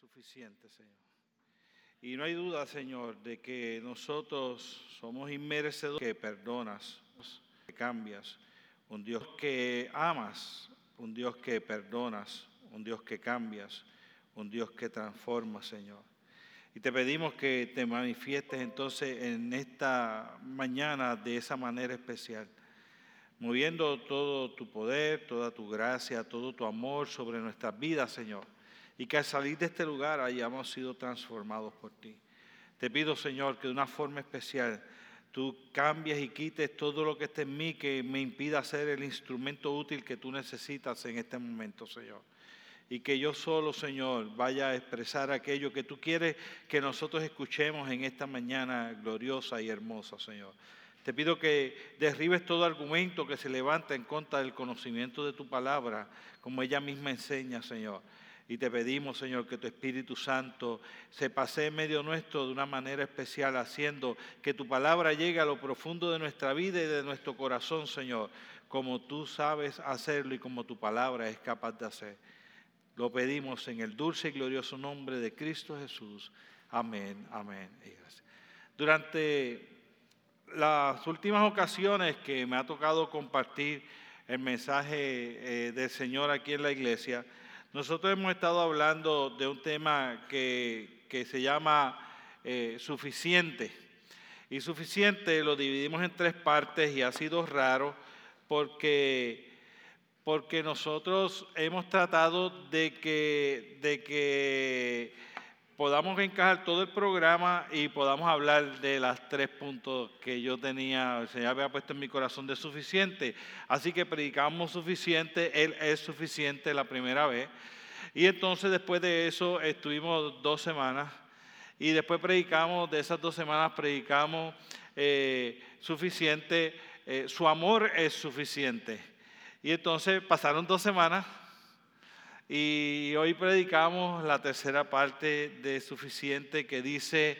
suficiente, Señor. Y no hay duda, Señor, de que nosotros somos inmerecedores que perdonas, que cambias, un Dios que amas, un Dios que perdonas, un Dios que cambias, un Dios que transforma, Señor. Y te pedimos que te manifiestes entonces en esta mañana de esa manera especial, moviendo todo tu poder, toda tu gracia, todo tu amor sobre nuestras vidas, Señor y que al salir de este lugar hayamos sido transformados por ti. Te pido, Señor, que de una forma especial tú cambies y quites todo lo que esté en mí que me impida ser el instrumento útil que tú necesitas en este momento, Señor. Y que yo solo, Señor, vaya a expresar aquello que tú quieres que nosotros escuchemos en esta mañana gloriosa y hermosa, Señor. Te pido que derribes todo argumento que se levanta en contra del conocimiento de tu palabra, como ella misma enseña, Señor. Y te pedimos, Señor, que tu Espíritu Santo se pase en medio nuestro de una manera especial, haciendo que tu palabra llegue a lo profundo de nuestra vida y de nuestro corazón, Señor, como tú sabes hacerlo y como tu palabra es capaz de hacer. Lo pedimos en el dulce y glorioso nombre de Cristo Jesús. Amén, amén. Durante las últimas ocasiones que me ha tocado compartir el mensaje eh, del Señor aquí en la iglesia, nosotros hemos estado hablando de un tema que, se llama eh, suficiente. Y suficiente lo dividimos en tres partes y ha sido raro porque, porque nosotros hemos tratado de que, de que podamos encajar todo el programa y podamos hablar de las tres puntos que yo tenía, el Señor había puesto en mi corazón de suficiente. Así que predicamos suficiente, Él es suficiente la primera vez. Y entonces después de eso estuvimos dos semanas y después predicamos, de esas dos semanas predicamos eh, suficiente, eh, su amor es suficiente. Y entonces pasaron dos semanas y hoy predicamos la tercera parte de suficiente que dice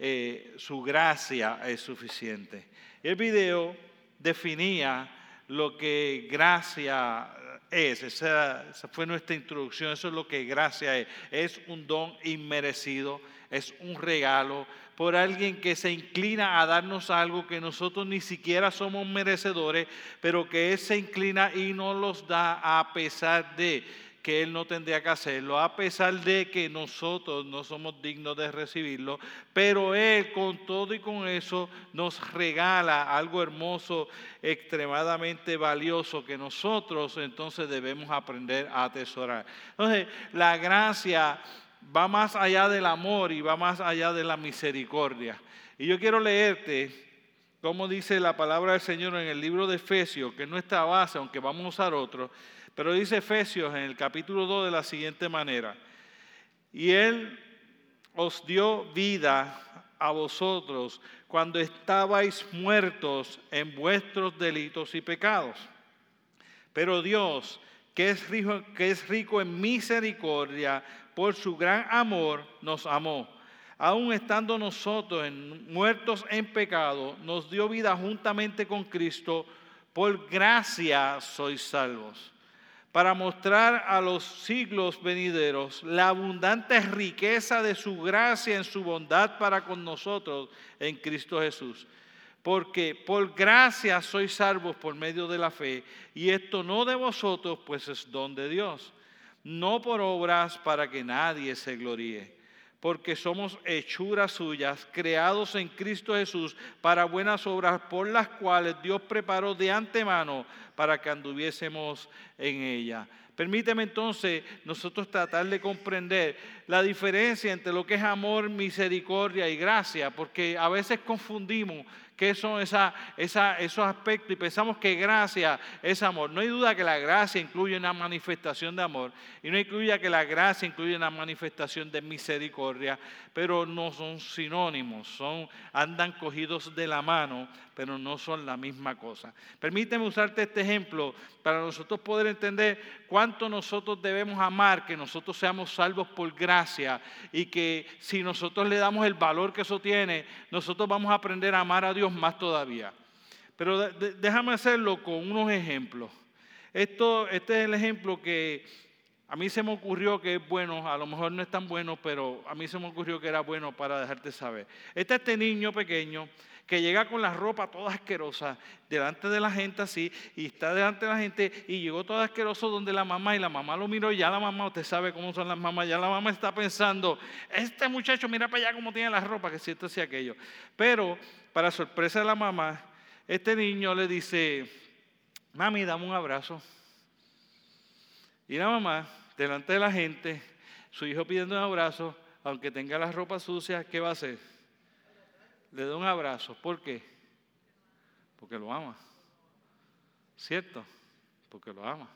eh, su gracia es suficiente. El video definía lo que gracia es, esa, esa, fue nuestra introducción, eso es lo que gracia es. Es un don inmerecido, es un regalo por alguien que se inclina a darnos algo que nosotros ni siquiera somos merecedores, pero que Él se inclina y nos los da a pesar de que Él no tendría que hacerlo, a pesar de que nosotros no somos dignos de recibirlo, pero Él con todo y con eso nos regala algo hermoso, extremadamente valioso, que nosotros entonces debemos aprender a atesorar. Entonces, la gracia va más allá del amor y va más allá de la misericordia. Y yo quiero leerte como dice la palabra del Señor en el libro de Efesios, que es nuestra base, aunque vamos a usar otro, pero dice Efesios en el capítulo 2 de la siguiente manera, y Él os dio vida a vosotros cuando estabais muertos en vuestros delitos y pecados. Pero Dios, que es rico, que es rico en misericordia, por su gran amor nos amó. Aun estando nosotros muertos en pecado, nos dio vida juntamente con Cristo. Por gracia sois salvos para mostrar a los siglos venideros la abundante riqueza de su gracia en su bondad para con nosotros en Cristo Jesús. Porque por gracia sois salvos por medio de la fe, y esto no de vosotros, pues es don de Dios, no por obras para que nadie se gloríe porque somos hechuras suyas, creados en Cristo Jesús para buenas obras, por las cuales Dios preparó de antemano para que anduviésemos en ella. Permíteme entonces nosotros tratar de comprender la diferencia entre lo que es amor, misericordia y gracia, porque a veces confundimos qué son esos aspectos y pensamos que gracia es amor. No hay duda que la gracia incluye una manifestación de amor y no incluye que la gracia incluye una manifestación de misericordia, pero no son sinónimos, son, andan cogidos de la mano, pero no son la misma cosa. Permíteme usarte este ejemplo para nosotros poder entender cuánto nosotros debemos amar, que nosotros seamos salvos por gracia y que si nosotros le damos el valor que eso tiene, nosotros vamos a aprender a amar a Dios más todavía. Pero déjame hacerlo con unos ejemplos. Esto, este es el ejemplo que, a mí se me ocurrió que es bueno, a lo mejor no es tan bueno, pero a mí se me ocurrió que era bueno para dejarte saber. Está este niño pequeño que llega con la ropa toda asquerosa delante de la gente así, y está delante de la gente y llegó todo asqueroso donde la mamá y la mamá lo miró ya la mamá, usted sabe cómo son las mamás, ya la mamá está pensando, este muchacho mira para allá cómo tiene la ropa, que si esto y aquello. Pero para sorpresa de la mamá, este niño le dice, mami, dame un abrazo. Y la mamá, delante de la gente, su hijo pidiendo un abrazo, aunque tenga la ropa sucia, ¿qué va a hacer? Le da un abrazo. ¿Por qué? Porque lo ama. ¿Cierto? Porque lo ama.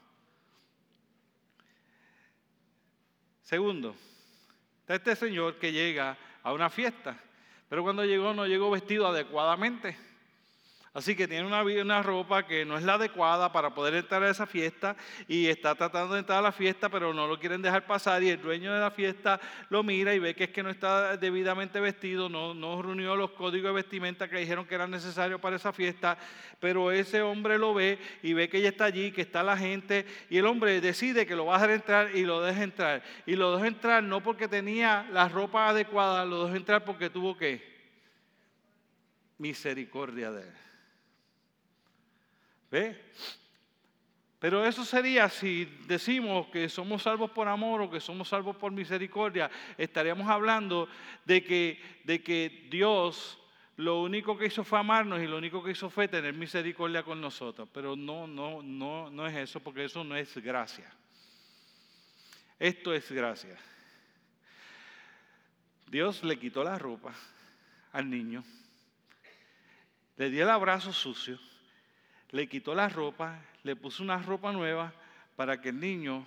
Segundo, está este señor que llega a una fiesta, pero cuando llegó no llegó vestido adecuadamente. Así que tiene una, una, ropa que no es la adecuada para poder entrar a esa fiesta y está tratando de entrar a la fiesta, pero no lo quieren dejar pasar y el dueño de la fiesta lo mira y ve que es que no está debidamente vestido, no, no reunió los códigos de vestimenta que dijeron que eran necesarios para esa fiesta, pero ese hombre lo ve y ve que ella está allí, que está la gente y el hombre decide que lo va a dejar entrar y lo deja entrar. Y lo deja entrar no porque tenía la ropa adecuada, lo deja entrar porque tuvo que misericordia de él. ¿Ve? Pero eso sería si decimos que somos salvos por amor o que somos salvos por misericordia, estaríamos hablando de que, de que Dios lo único que hizo fue amarnos y lo único que hizo fue tener misericordia con nosotros. Pero no, no, no, no es eso, porque eso no es gracia. Esto es gracia. Dios le quitó la ropa al niño, le dio el abrazo sucio le quitó la ropa, le puso una ropa nueva para que el niño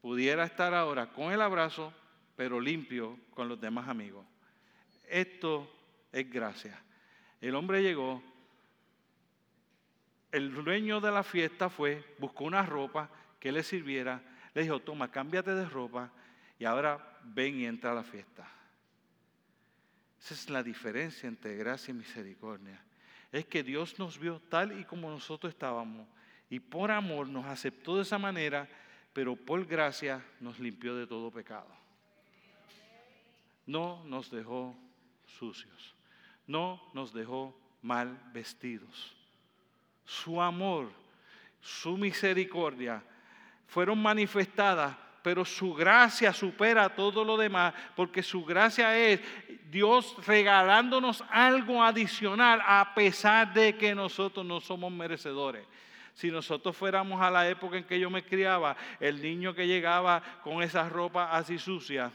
pudiera estar ahora con el abrazo, pero limpio con los demás amigos. Esto es gracia. El hombre llegó, el dueño de la fiesta fue, buscó una ropa que le sirviera, le dijo, toma, cámbiate de ropa y ahora ven y entra a la fiesta. Esa es la diferencia entre gracia y misericordia es que Dios nos vio tal y como nosotros estábamos y por amor nos aceptó de esa manera, pero por gracia nos limpió de todo pecado. No nos dejó sucios, no nos dejó mal vestidos. Su amor, su misericordia fueron manifestadas pero su gracia supera todo lo demás, porque su gracia es Dios regalándonos algo adicional a pesar de que nosotros no somos merecedores. Si nosotros fuéramos a la época en que yo me criaba, el niño que llegaba con esa ropa así sucia,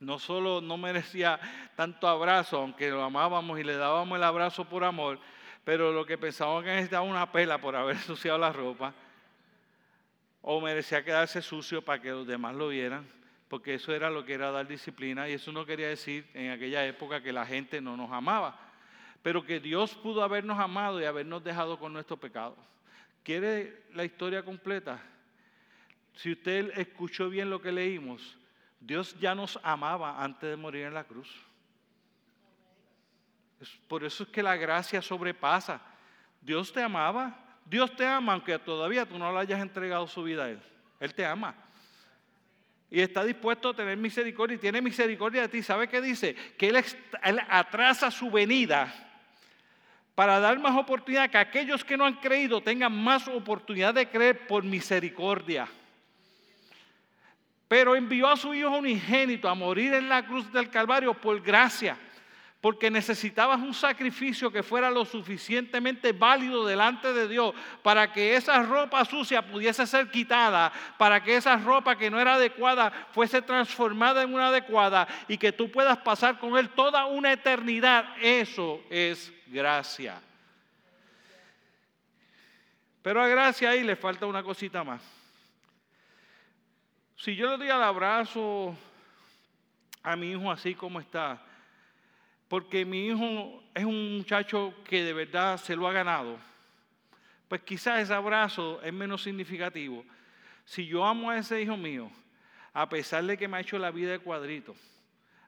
no solo no merecía tanto abrazo, aunque lo amábamos y le dábamos el abrazo por amor, pero lo que pensábamos que necesitaba una pela por haber ensuciado la ropa o merecía quedarse sucio para que los demás lo vieran, porque eso era lo que era dar disciplina y eso no quería decir en aquella época que la gente no nos amaba, pero que Dios pudo habernos amado y habernos dejado con nuestro pecado. ¿Quiere la historia completa? Si usted escuchó bien lo que leímos, Dios ya nos amaba antes de morir en la cruz. Por eso es que la gracia sobrepasa. Dios te amaba Dios te ama aunque todavía tú no le hayas entregado su vida a Él. Él te ama. Y está dispuesto a tener misericordia y tiene misericordia de ti. ¿Sabe qué dice? Que él, atrasa su venida para dar más oportunidad que aquellos que no han creído tengan más oportunidad de creer por misericordia. Pero envió a su Hijo unigénito a morir en la cruz del Calvario por gracia porque necesitabas un sacrificio que fuera lo suficientemente válido delante de Dios para que esa ropa sucia pudiese ser quitada, para que esa ropa que no era adecuada fuese transformada en una adecuada y que tú puedas pasar con Él toda una eternidad. Eso es gracia. Pero a gracia ahí le falta una cosita más. Si yo le doy el abrazo a mi hijo así como está, porque mi hijo es un muchacho que de verdad se lo ha ganado, pues quizás ese abrazo es menos significativo. Si yo amo a ese hijo mío, a pesar de que me ha hecho la vida de cuadrito,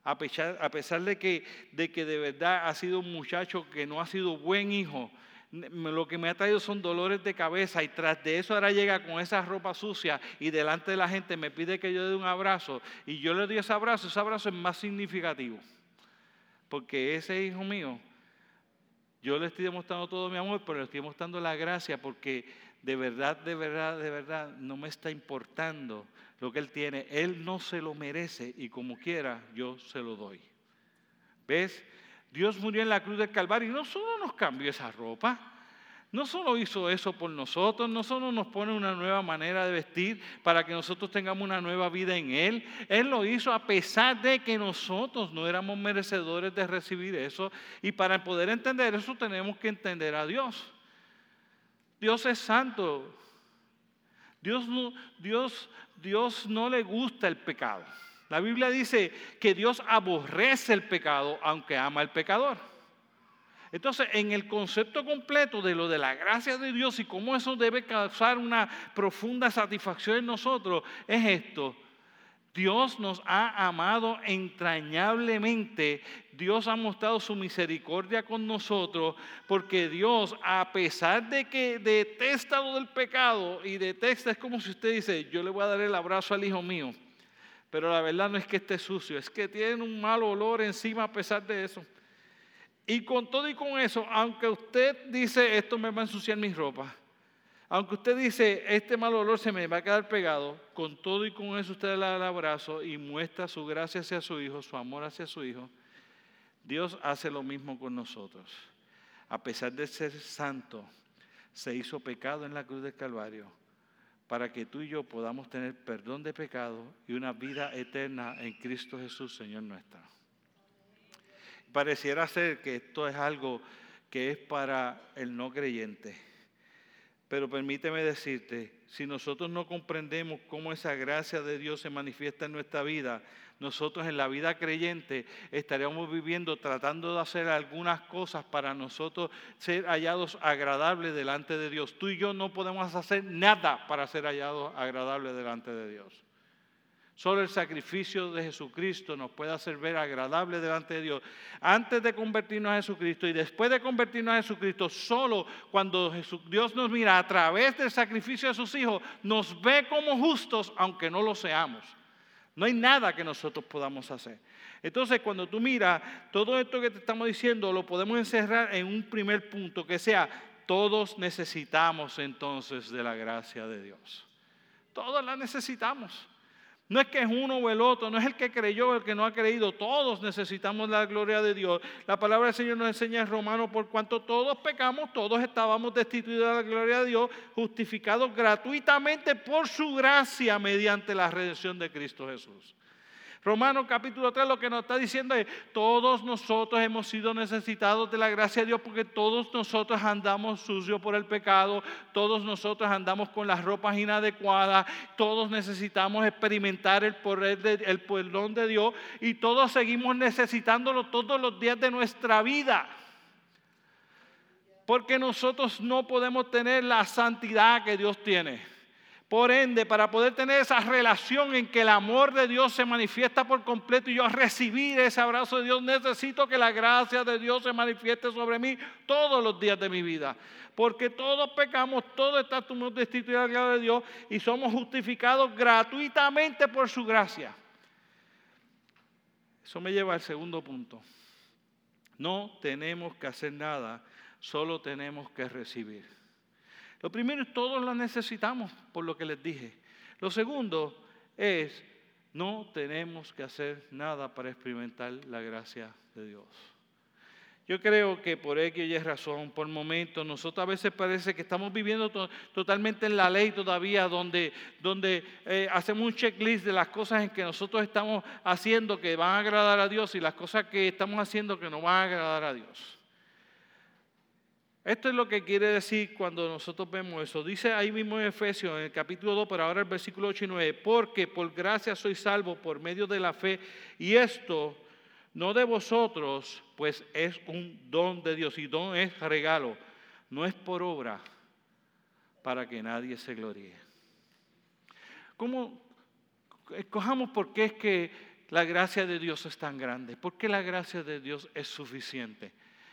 a pesar, a pesar de, que, de verdad ha sido un muchacho que no ha sido buen hijo, lo que me ha traído son dolores de cabeza y tras de eso ahora llega con esa ropa sucia y delante de la gente me pide que yo dé un abrazo y yo le doy ese abrazo, ese abrazo es más significativo. Porque ese hijo mío, yo le estoy demostrando todo mi amor, pero le estoy demostrando la gracia porque de verdad, de verdad, de verdad no me está importando lo que él tiene. Él no se lo merece y como quiera yo se lo doy. ¿Ves? Dios murió en la cruz del Calvario y no solo nos cambió esa ropa, no solo hizo eso por nosotros, no solo nos pone una nueva manera de vestir para que nosotros tengamos una nueva vida en Él, Él lo hizo a pesar de que nosotros no éramos merecedores de recibir eso. Y para poder entender eso tenemos que entender a Dios. Dios es santo. Dios no, Dios, Dios no le gusta el pecado. La Biblia dice que Dios aborrece el pecado aunque ama al pecador. Entonces, en el concepto completo de lo de la gracia de Dios y cómo eso debe causar una profunda satisfacción en nosotros, es esto. Dios nos ha amado entrañablemente. Dios ha mostrado su misericordia con nosotros porque Dios, a pesar de que detesta lo del pecado y detesta, es como si usted dice, yo le voy a dar el abrazo al hijo mío. Pero la verdad no es que esté sucio, es que tiene un mal olor encima a pesar de eso. Y con todo y con eso, aunque usted dice, esto me va a ensuciar mis ropas, aunque usted dice, este mal olor se me va a quedar pegado, con todo y con eso usted le da el abrazo y muestra su gracia hacia su hijo, su amor hacia su hijo, Dios hace lo mismo con nosotros. A pesar de ser santo, se hizo pecado en la cruz del Calvario para que tú y yo podamos tener perdón de pecado y una vida eterna en Cristo Jesús, Señor nuestro. Pareciera ser que esto es algo que es para el no creyente. Pero permíteme decirte, si nosotros no comprendemos cómo esa gracia de Dios se manifiesta en nuestra vida, nosotros en la vida creyente estaríamos viviendo tratando de hacer algunas cosas para nosotros ser hallados agradables delante de Dios. Tú y yo no podemos hacer nada para ser hallados agradables delante de Dios. Solo el sacrificio de Jesucristo nos puede hacer ver agradables delante de Dios. Antes de convertirnos a Jesucristo y después de convertirnos a Jesucristo, solo cuando Dios nos mira a través del sacrificio de sus hijos, nos ve como justos aunque no lo seamos. No hay nada que nosotros podamos hacer. Entonces, cuando tú miras todo esto que te estamos diciendo, lo podemos encerrar en un primer punto, que sea, todos necesitamos entonces de la gracia de Dios. Todos la necesitamos. No es que es uno o el otro, no es el que creyó o el que no ha creído. Todos necesitamos la gloria de Dios. La palabra del Señor nos enseña en Romanos, por cuanto todos pecamos, todos estábamos destituidos de la gloria de Dios, justificados gratuitamente por su gracia mediante la redención de Cristo Jesús. Romanos capítulo 3 lo que nos está diciendo es, todos nosotros hemos sido necesitados de la gracia de Dios porque todos nosotros andamos sucios por el pecado, todos nosotros andamos con las ropas inadecuadas, todos necesitamos experimentar el, poder el perdón de Dios y todos seguimos necesitándolo todos los días de nuestra vida. Porque nosotros no podemos tener la santidad que Dios tiene. Por ende, para poder tener esa relación en que el amor de Dios se manifiesta por completo y yo recibir ese abrazo de Dios, necesito que la gracia de Dios se manifieste sobre mí todos los días de mi vida. Porque todos pecamos, todos estamos destituidos de Dios y somos justificados gratuitamente por su gracia. Eso me lleva al segundo punto. No tenemos que hacer nada, solo tenemos que recibir. Lo primero es todos la necesitamos, por lo que les dije. Lo segundo es, no tenemos que hacer nada para experimentar la gracia de Dios. Yo creo que por X y razón, por momentos, nosotros a veces parece que estamos viviendo totalmente en la ley todavía, donde, donde eh, hacemos un checklist de las cosas en que nosotros estamos haciendo que van a agradar a Dios y las cosas que estamos haciendo que no van a agradar a Dios. Esto es lo que quiere decir cuando nosotros vemos eso. Dice ahí mismo en Efesios, en el capítulo 2, pero ahora el versículo 8 y 9, porque por gracia soy salvo por medio de la fe, y esto no de vosotros, pues es un don de Dios, y don es regalo, no es por obra, para que nadie se gloríe. ¿Cómo escojamos por qué es que la gracia de Dios es tan grande? ¿Por qué la gracia de Dios es suficiente?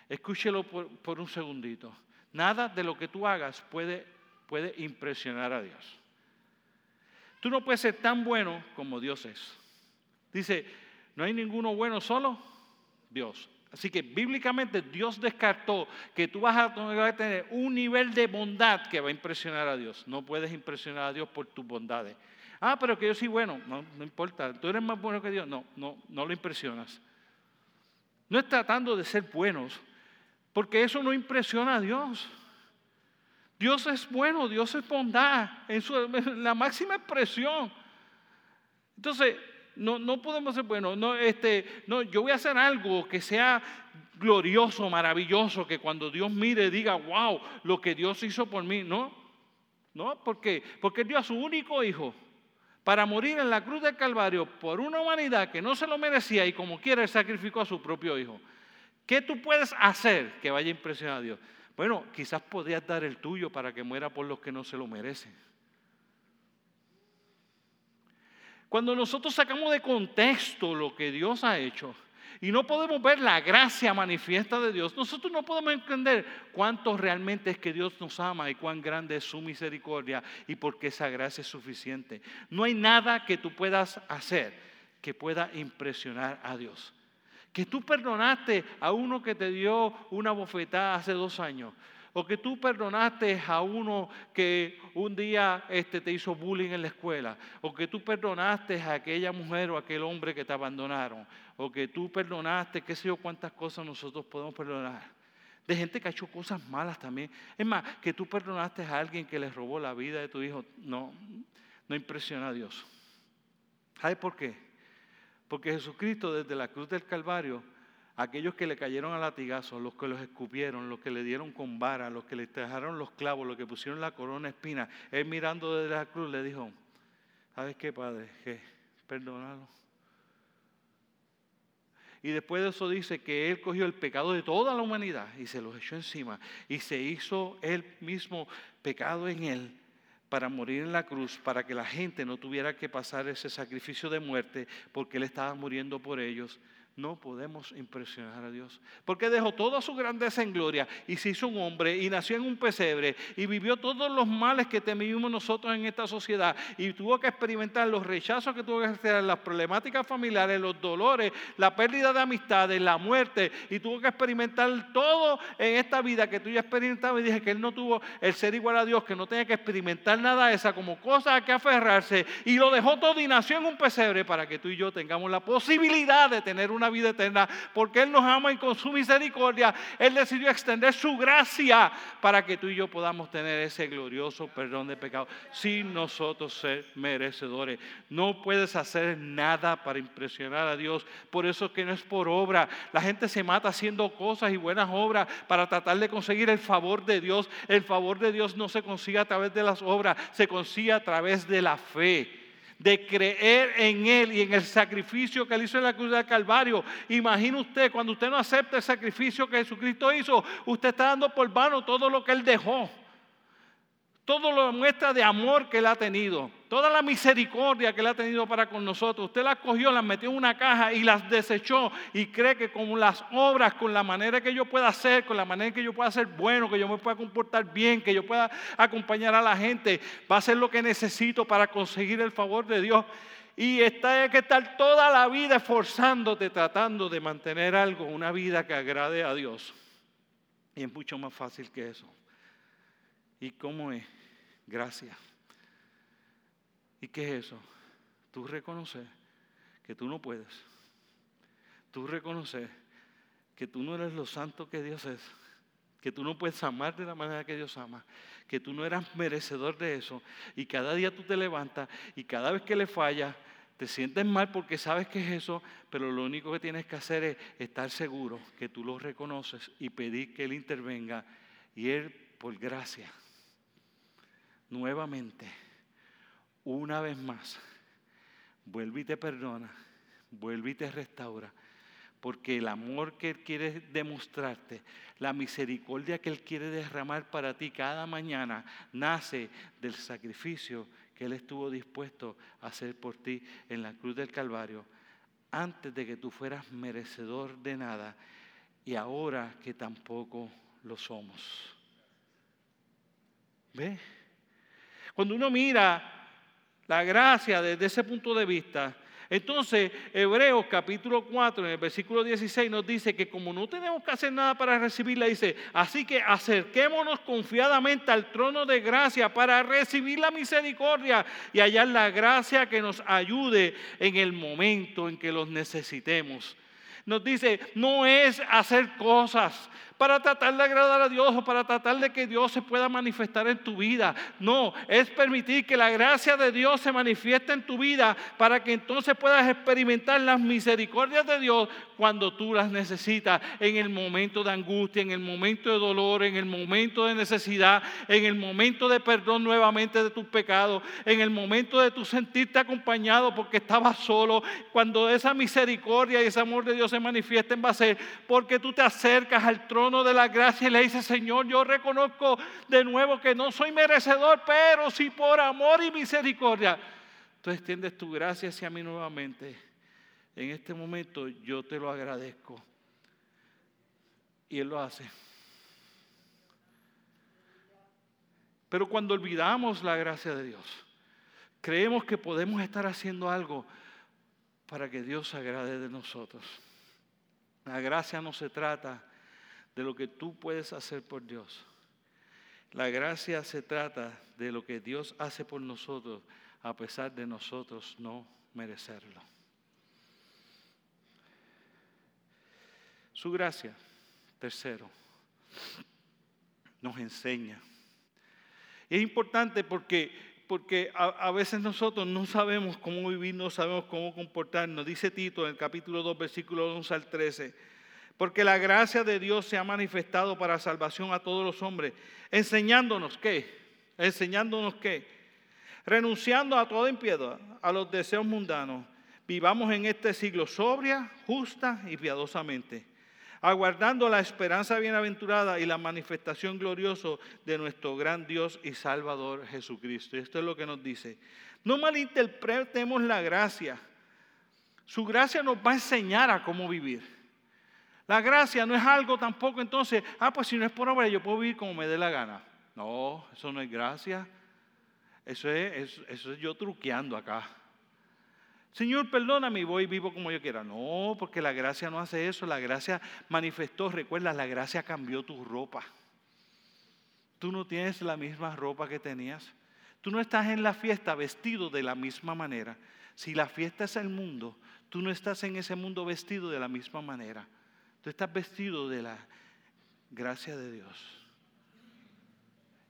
Escúchelo por, un segundito. Nada de lo que tú hagas puede, puede impresionar a Dios. Tú no puedes ser tan bueno como Dios es. Dice, no hay ninguno bueno solo Dios. Así que bíblicamente Dios descartó que tú vas a tener un nivel de bondad que va a impresionar a Dios. No puedes impresionar a Dios por tus bondades. Ah, pero que yo soy bueno. No, no importa. Tú eres más bueno que Dios. No, no, no lo impresionas. No es tratando de ser buenos, porque eso no impresiona a Dios. Dios es bueno, Dios es bondad en, la máxima expresión. Entonces, no, no podemos ser buenos. No, este, no, yo voy a hacer algo que sea glorioso, maravilloso, que cuando Dios mire diga, wow, lo que Dios hizo por mí. No, no, ¿por qué? Porque dio a su único hijo para morir en la cruz del Calvario por una humanidad que no se lo merecía y como quiera sacrificó a su propio hijo. ¿Qué tú puedes hacer que vaya a impresionar a Dios? Bueno, quizás podrías dar el tuyo para que muera por los que no se lo merecen. Cuando nosotros sacamos de contexto lo que Dios ha hecho y no podemos ver la gracia manifiesta de Dios, nosotros no podemos entender cuánto realmente es que Dios nos ama y cuán grande es su misericordia y por qué esa gracia es suficiente. No hay nada que tú puedas hacer que pueda impresionar a Dios. Que tú perdonaste a uno que te dio una bofetada hace dos años. O que tú perdonaste a uno que un día este, te hizo bullying en la escuela. O que tú perdonaste a aquella mujer o aquel hombre que te abandonaron. O que tú perdonaste, qué sé yo, cuántas cosas nosotros podemos perdonar. De gente que ha hecho cosas malas también. Es más, que tú perdonaste a alguien que le robó la vida de tu hijo. No, no impresiona a Dios. ¿Sabes por qué? Porque Jesucristo desde la cruz del Calvario, aquellos que le cayeron a latigazos, los que los escupieron, los que le dieron con vara, los que le dejaron los clavos, los que pusieron la corona espina, él mirando desde la cruz le dijo, ¿sabes qué, Padre? Que perdónalo. Y después de eso dice que Él cogió el pecado de toda la humanidad y se los echó encima. Y se hizo Él mismo pecado en Él para morir en la cruz, para que la gente no tuviera que pasar ese sacrificio de muerte, porque Él estaba muriendo por ellos no podemos impresionar a Dios. Porque dejó toda su grandeza en gloria y se hizo un hombre y nació en un pesebre y vivió todos los males que temimos nosotros en esta sociedad y tuvo que experimentar los rechazos que tuvo que hacer, las problemáticas familiares, los dolores, la pérdida de amistades, la muerte y tuvo que experimentar todo en esta vida que tú ya experimentabas y dije que él no tuvo el ser igual a Dios, que no tenía que experimentar nada de esa como cosa a que aferrarse y lo dejó todo y nació en un pesebre para que tú y yo tengamos la posibilidad de tener una vida eterna, porque Él nos ama y con su misericordia Él decidió extender su gracia para que tú y yo podamos tener ese glorioso perdón de pecado sin nosotros ser merecedores. No puedes hacer nada para impresionar a Dios, por eso que no es por obra. La gente se mata haciendo cosas y buenas obras para tratar de conseguir el favor de Dios. El favor de Dios no se consigue a través de las obras, se consigue a través de la fe de creer en Él y en el sacrificio que Él hizo en la cruz del Calvario. Imagina usted, cuando usted no acepta el sacrificio que Jesucristo hizo, usted está dando por vano todo lo que Él dejó. Todo lo muestra de amor que Él ha tenido, toda la misericordia que Él ha tenido para con nosotros. Usted las cogió, las metió en una caja y las desechó y cree que con las obras, con la manera que yo pueda hacer, con la manera que yo pueda ser bueno, que yo me pueda comportar bien, que yo pueda acompañar a la gente, va a ser lo que necesito para conseguir el favor de Dios. Y está, hay que estar toda la vida esforzándote, tratando de mantener algo, una vida que agrade a Dios. Y es mucho más fácil que eso. ¿Y cómo es? Gracias. ¿Y qué es eso? Tú reconocer que tú no puedes. Tú reconocer que tú no eres lo santo que Dios es. Que tú no puedes amar de la manera que Dios ama. Que tú no eras merecedor de eso. Y cada día tú te levantas y cada vez que le fallas, te sientes mal porque sabes que es eso, pero lo único que tienes que hacer es estar seguro que tú lo reconoces y pedir que Él intervenga. Y Él, por gracia, nuevamente, una vez más, vuelve y te perdona, vuelve y te restaura, porque el amor que Él quiere demostrarte, la misericordia que Él quiere derramar para ti cada mañana, nace del sacrificio que Él estuvo dispuesto a hacer por ti en la cruz del Calvario, antes de que tú fueras merecedor de nada y ahora que tampoco lo somos. ¿Ve? Cuando uno mira la gracia desde ese punto de vista, entonces, Hebreos capítulo 4, en el versículo 16 nos dice que como no tenemos que hacer nada para recibirla, dice, así que acerquémonos confiadamente al trono de gracia para recibir la misericordia y hallar la gracia que nos ayude en el momento en que los necesitemos. Nos dice, no es hacer cosas, para tratar de agradar a Dios o para tratar de que Dios se pueda manifestar en tu vida. No, es permitir que la gracia de Dios se manifieste en tu vida para que entonces puedas experimentar las misericordias de Dios cuando tú las necesitas, en el momento de angustia, en el momento de dolor, en el momento de necesidad, en el momento de perdón nuevamente de tus pecados, en el momento de tu sentirte acompañado porque estabas solo, cuando esa misericordia y ese amor de Dios se manifiesten va a ser porque tú te acercas al trono de la gracia y le dice, Señor, yo reconozco de nuevo que no soy merecedor, pero si por amor y misericordia, tú extiendes tu gracia hacia mí nuevamente. En este momento yo te lo agradezco. Y Él lo hace. Pero cuando olvidamos la gracia de Dios, creemos que podemos estar haciendo algo para que Dios agrade de nosotros. La gracia no se trata de lo que tú puedes hacer por Dios. La gracia se trata de lo que Dios hace por nosotros a pesar de nosotros no merecerlo. Su gracia, tercero, nos enseña. es importante porque, porque a, veces nosotros no sabemos cómo vivir, no sabemos cómo comportarnos. Dice Tito en el capítulo 2, versículo 11 al 13 porque la gracia de Dios se ha manifestado para salvación a todos los hombres, enseñándonos qué, enseñándonos qué, renunciando a toda impiedad, a los deseos mundanos, vivamos en este siglo sobria, justa y piadosamente, aguardando la esperanza bienaventurada y la manifestación gloriosa de nuestro gran Dios y Salvador Jesucristo. Y esto es lo que nos dice. No malinterpretemos la gracia. Su gracia nos va a enseñar a cómo vivir. La gracia no es algo tampoco entonces, ah, pues si no es por obra, yo puedo vivir como me dé la gana. No, eso no es gracia. Eso es, eso es yo truqueando acá. Señor, perdóname y voy vivo como yo quiera. No, porque la gracia no hace eso. La gracia manifestó, recuerda, la gracia cambió tu ropa. Tú no tienes la misma ropa que tenías. Tú no estás en la fiesta vestido de la misma manera. Si la fiesta es el mundo, tú no estás en ese mundo vestido de la misma manera. Tú estás vestido de la gracia de Dios.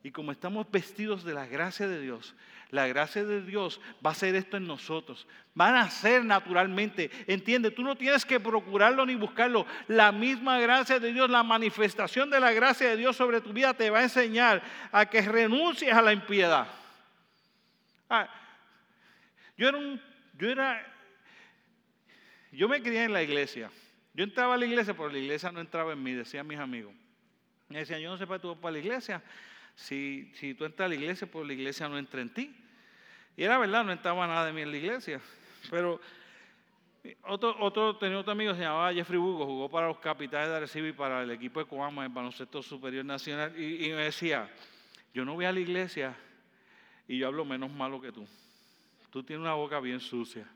Y como estamos vestidos de la gracia de Dios, la gracia de Dios va a hacer esto en nosotros. Van a ser naturalmente. Entiende, tú no tienes que procurarlo ni buscarlo. La misma gracia de Dios, la manifestación de la gracia de Dios sobre tu vida te va a enseñar a que renuncies a la impiedad. Ah, yo era un, yo era, yo me crié en la iglesia. Yo entraba a la iglesia, pero la iglesia no entraba en mí, decían mis amigos. Me decían, yo no sé para tú vas para la iglesia. Si, si tú entras a la iglesia, pues la iglesia no entra en ti. Y era verdad, no entraba nada de mí en la iglesia. Pero otro, otro, tenía otro amigo, se llamaba Jeffrey Hugo, jugó para los capitales de Arecibo y para el equipo de Coama en baloncesto superior nacional. Y, y me decía, yo no voy a la iglesia y yo hablo menos malo que tú. Tú tienes una boca bien sucia.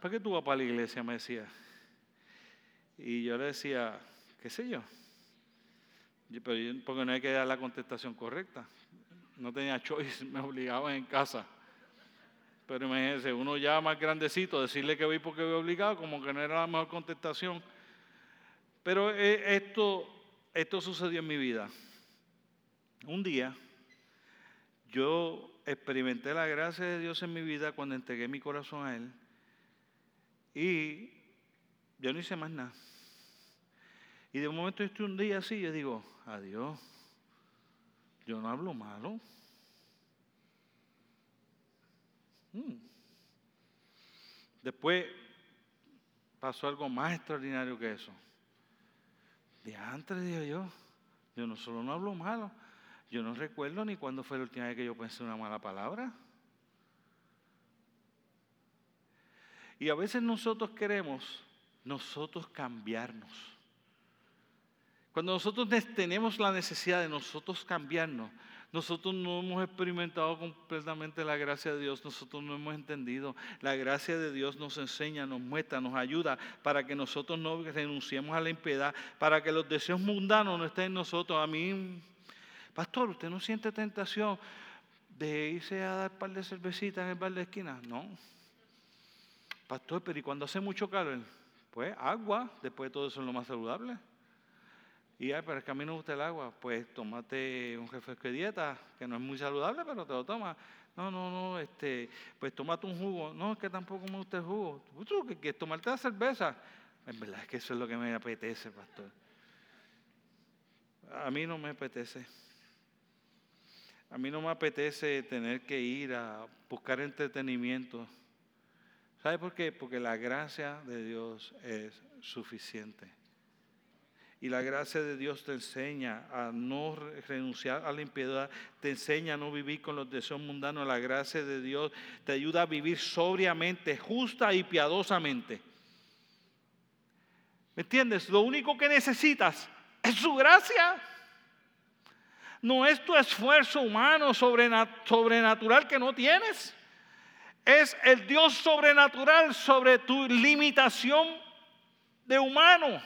¿Para qué tú vas para la iglesia? Me decía. Y yo le decía, qué sé yo, porque no hay que dar la contestación correcta. No tenía choice, me obligaban en casa. Pero imagínense, uno ya más grandecito, decirle que voy porque voy obligado, como que no era la mejor contestación. Pero eh, esto, esto sucedió en mi vida. Un día, yo experimenté la gracia de Dios en mi vida cuando entregué mi corazón a Él. Y yo no hice más nada. Y de momento estoy un día así, yo digo, adiós, yo no hablo malo. Hmm. Después pasó algo más extraordinario que eso. De antes, digo yo, yo no solo no hablo malo, yo no recuerdo ni cuándo fue la última vez que yo pensé una mala palabra. Y a veces nosotros queremos nosotros cambiarnos. Cuando nosotros tenemos la necesidad de nosotros cambiarnos, Nosotros no hemos experimentado completamente la gracia de Dios, nosotros no hemos entendido. La gracia de Dios nos enseña, nos muestra, nos ayuda para que nosotros no renunciemos a la impiedad, para que los deseos mundanos no estén en nosotros. A mí, pastor, ¿usted no siente tentación de irse a dar un par de cervecitas en el bar de esquina? No. Pastor, pero ¿y cuando hace mucho calor? Pues agua, después de todo eso es lo más saludable. Y ay, pero es que a mí no gusta el agua. Pues tómate un refresco de dieta, que no es muy saludable, pero te lo tomas. No, no, no, este, pues tómate un jugo. No, es que tampoco me gusta el jugo. ¿Tú qué quieres? Tomarte la cerveza. En verdad es que eso es lo que me apetece, pastor. A mí no me apetece. A mí no me apetece tener que ir a buscar entretenimiento. ¿Sabe por qué? Porque la gracia de Dios es suficiente. Y la gracia de Dios te enseña a no renunciar a la impiedad, te enseña a no vivir con los deseos mundanos. La gracia de Dios te ayuda a vivir sobriamente, justa y piadosamente. ¿Me entiendes? Lo único que necesitas es su gracia. No es tu esfuerzo humano sobrenatural que no tienes. Es el Dios sobrenatural sobre tu limitación de humano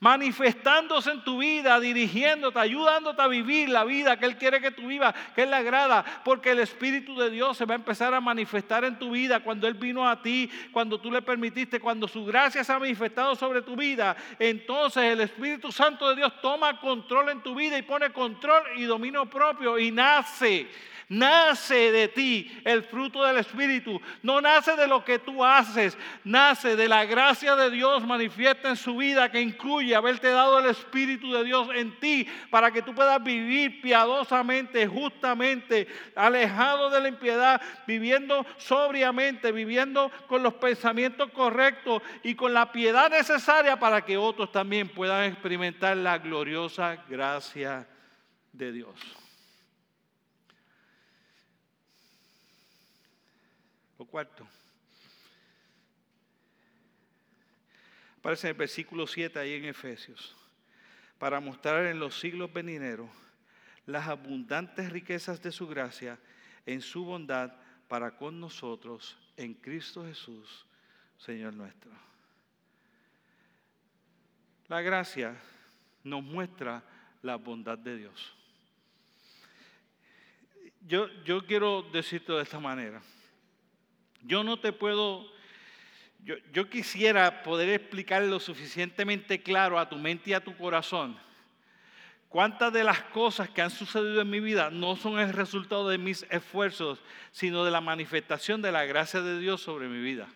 manifestándose en tu vida, dirigiéndote, ayudándote a vivir la vida que Él quiere que tú vivas, que Él le agrada, porque el Espíritu de Dios se va a empezar a manifestar en tu vida cuando Él vino a ti, cuando tú le permitiste, cuando su gracia se ha manifestado sobre tu vida. Entonces el Espíritu Santo de Dios toma control en tu vida y pone control y dominio propio y nace Nace de ti el fruto del Espíritu. No nace de lo que tú haces. Nace de la gracia de Dios manifiesta en su vida que incluye haberte dado el Espíritu de Dios en ti para que tú puedas vivir piadosamente, justamente, alejado de la impiedad, viviendo sobriamente, viviendo con los pensamientos correctos y con la piedad necesaria para que otros también puedan experimentar la gloriosa gracia de Dios. Cuarto. Aparece en el versículo 7 ahí en Efesios. Para mostrar en los siglos venideros las abundantes riquezas de su gracia en su bondad para con nosotros en Cristo Jesús, Señor nuestro. La gracia nos muestra la bondad de Dios. Yo, yo quiero decirte de esta manera. Yo no te puedo, yo, quisiera poder explicar lo suficientemente claro a tu mente y a tu corazón cuántas de las cosas que han sucedido en mi vida no son el resultado de mis esfuerzos, sino de la manifestación de la gracia de Dios sobre mi vida.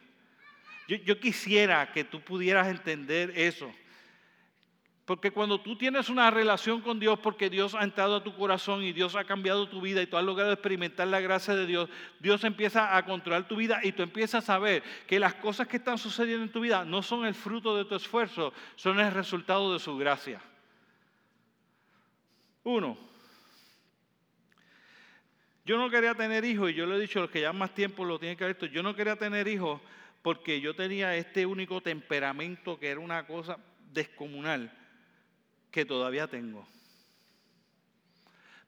yo quisiera que tú pudieras entender eso. Porque cuando tú tienes una relación con Dios, porque Dios ha entrado a tu corazón y Dios ha cambiado tu vida y tú has logrado experimentar la gracia de Dios, Dios empieza a controlar tu vida y tú empiezas a ver que las cosas que están sucediendo en tu vida no son el fruto de tu esfuerzo, son el resultado de su gracia. Uno, yo no quería tener hijos y yo le he dicho los que ya más tiempo lo tienen que ver esto, yo no quería tener hijos porque yo tenía este único temperamento que era una cosa descomunal que todavía tengo,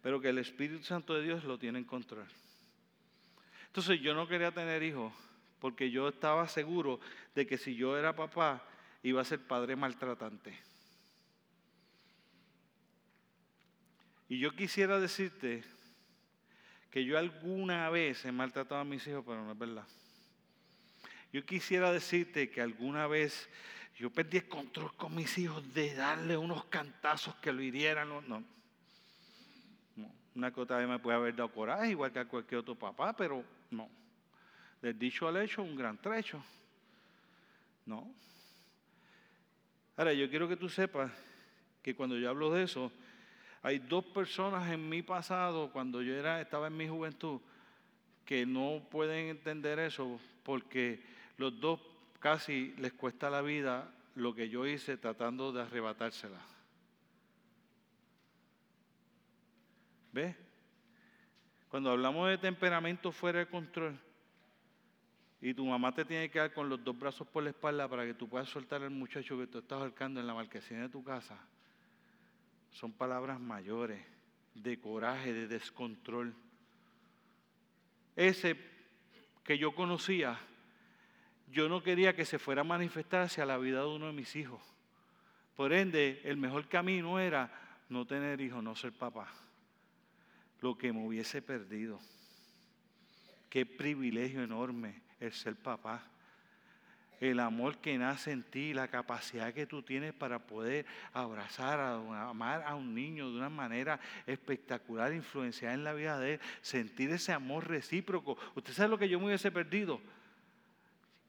pero que el Espíritu Santo de Dios lo tiene en control. Entonces yo no quería tener hijos porque yo estaba seguro de que si yo era papá iba a ser padre maltratante. Y yo quisiera decirte que yo alguna vez he maltratado a mis hijos, pero no es verdad. Yo quisiera decirte que alguna vez yo perdí el control con mis hijos de darle unos cantazos que lo hirieran. No, no. Una que otra vez me puede haber dado coraje, igual que a cualquier otro papá, pero no. Del dicho al hecho, un gran trecho. No. Ahora, yo quiero que tú sepas que cuando yo hablo de eso, hay dos personas en mi pasado, cuando yo era, estaba en mi juventud, que no pueden entender eso porque los dos casi les cuesta la vida lo que yo hice tratando de arrebatársela. ¿Ves? Cuando hablamos de temperamento fuera de control y tu mamá te tiene que dar con los dos brazos por la espalda para que tú puedas soltar al muchacho que tú estás ahorcando en la marquesina de tu casa, son palabras mayores. de coraje, de descontrol. Ese que yo conocía, yo no quería que se fuera a manifestar hacia la vida de uno de mis hijos. Por ende, el mejor camino era no tener hijos, no ser papá. Lo que me hubiese perdido. Qué privilegio enorme el ser papá. El amor que nace en ti, la capacidad que tú tienes para poder abrazar, amar a un niño de una manera espectacular, influenciar en la vida de él, sentir ese amor recíproco. ¿Usted sabe lo que yo me hubiese perdido?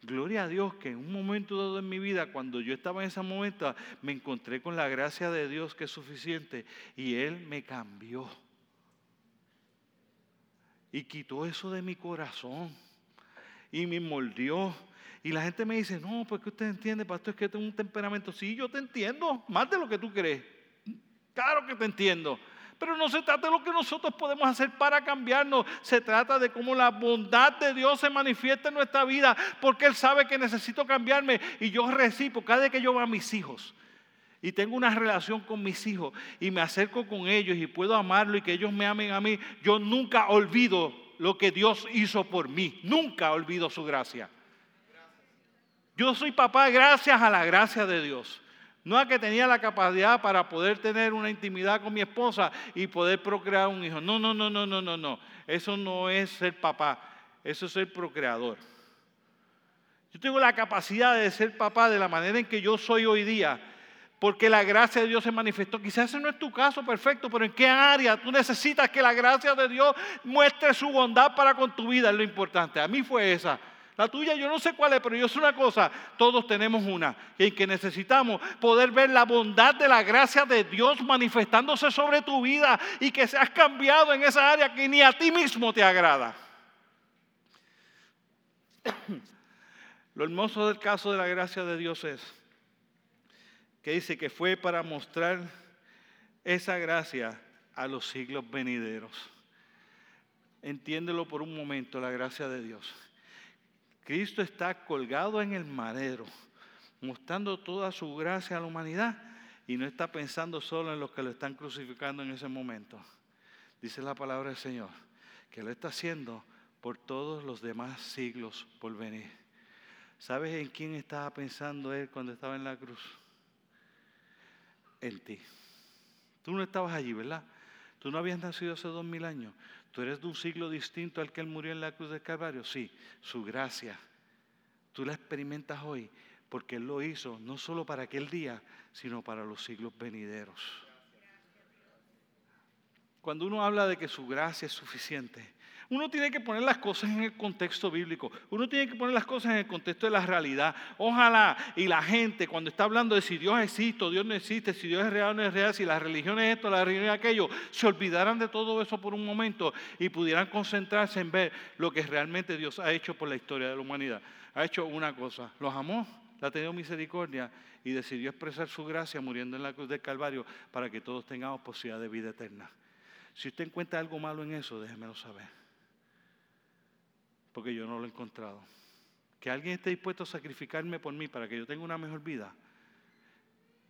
Gloria a Dios que en un momento dado en mi vida, cuando yo estaba en ese momento, me encontré con la gracia de Dios que es suficiente y Él me cambió. Y quitó eso de mi corazón y me moldeó. Y la gente me dice, no, pues que usted entiende, pastor, es que tengo un temperamento. Sí, yo te entiendo, más de lo que tú crees. Claro que te entiendo. Pero no se trata de lo que nosotros podemos hacer para cambiarnos. Se trata de cómo la bondad de Dios se manifiesta en nuestra vida. Porque Él sabe que necesito cambiarme. Y yo recibo cada vez que yo veo a mis hijos. Y tengo una relación con mis hijos. Y me acerco con ellos. Y puedo amarlo y que ellos me amen a mí. Yo nunca olvido lo que Dios hizo por mí. Nunca olvido su gracia. Yo soy papá gracias a la gracia de Dios. No a que tenía la capacidad para poder tener una intimidad con mi esposa y poder procrear un hijo. No, no, no, no, no, no, no. Eso no es ser papá. Eso es ser procreador. Yo tengo la capacidad de ser papá de la manera en que yo soy hoy día. Porque la gracia de Dios se manifestó. Quizás ese no es tu caso perfecto, pero ¿en qué área tú necesitas que la gracia de Dios muestre su bondad para con tu vida? Es lo importante. A mí fue esa. La tuya yo no sé cuál es, pero yo sé una cosa, todos tenemos una, en que necesitamos poder ver la bondad de la gracia de Dios manifestándose sobre tu vida y que seas cambiado en esa área que ni a ti mismo te agrada. Lo hermoso del caso de la gracia de Dios es que dice que fue para mostrar esa gracia a los siglos venideros. Entiéndelo por un momento, la gracia de Dios. Cristo está colgado en el madero, mostrando toda su gracia a la humanidad y no está pensando solo en los que lo están crucificando en ese momento. Dice la palabra del Señor, que lo está haciendo por todos los demás siglos por venir. ¿Sabes en quién estaba pensando él cuando estaba en la cruz? En ti. Tú no estabas allí, ¿verdad? Tú no habías nacido hace dos mil años. ¿Tú eres de un siglo distinto al que Él murió en la cruz del Calvario? Sí, su gracia. Tú la experimentas hoy porque Él lo hizo no solo para aquel día, sino para los siglos venideros. Cuando uno habla de que su gracia es suficiente, uno tiene que poner las cosas en el contexto bíblico. Uno tiene que poner las cosas en el contexto de la realidad. Ojalá y la gente cuando está hablando de si Dios existe o Dios no existe, si Dios es real o no es real, si la religión es esto, la religión es aquello, se olvidaran de todo eso por un momento y pudieran concentrarse en ver lo que realmente Dios ha hecho por la historia de la humanidad. Ha hecho una cosa, los amó, la ha tenido misericordia y decidió expresar su gracia muriendo en la cruz del Calvario para que todos tengamos posibilidad de vida eterna. Si usted encuentra algo malo en eso, déjemelo saber porque yo no lo he encontrado. Que alguien esté dispuesto a sacrificarme por mí para que yo tenga una mejor vida,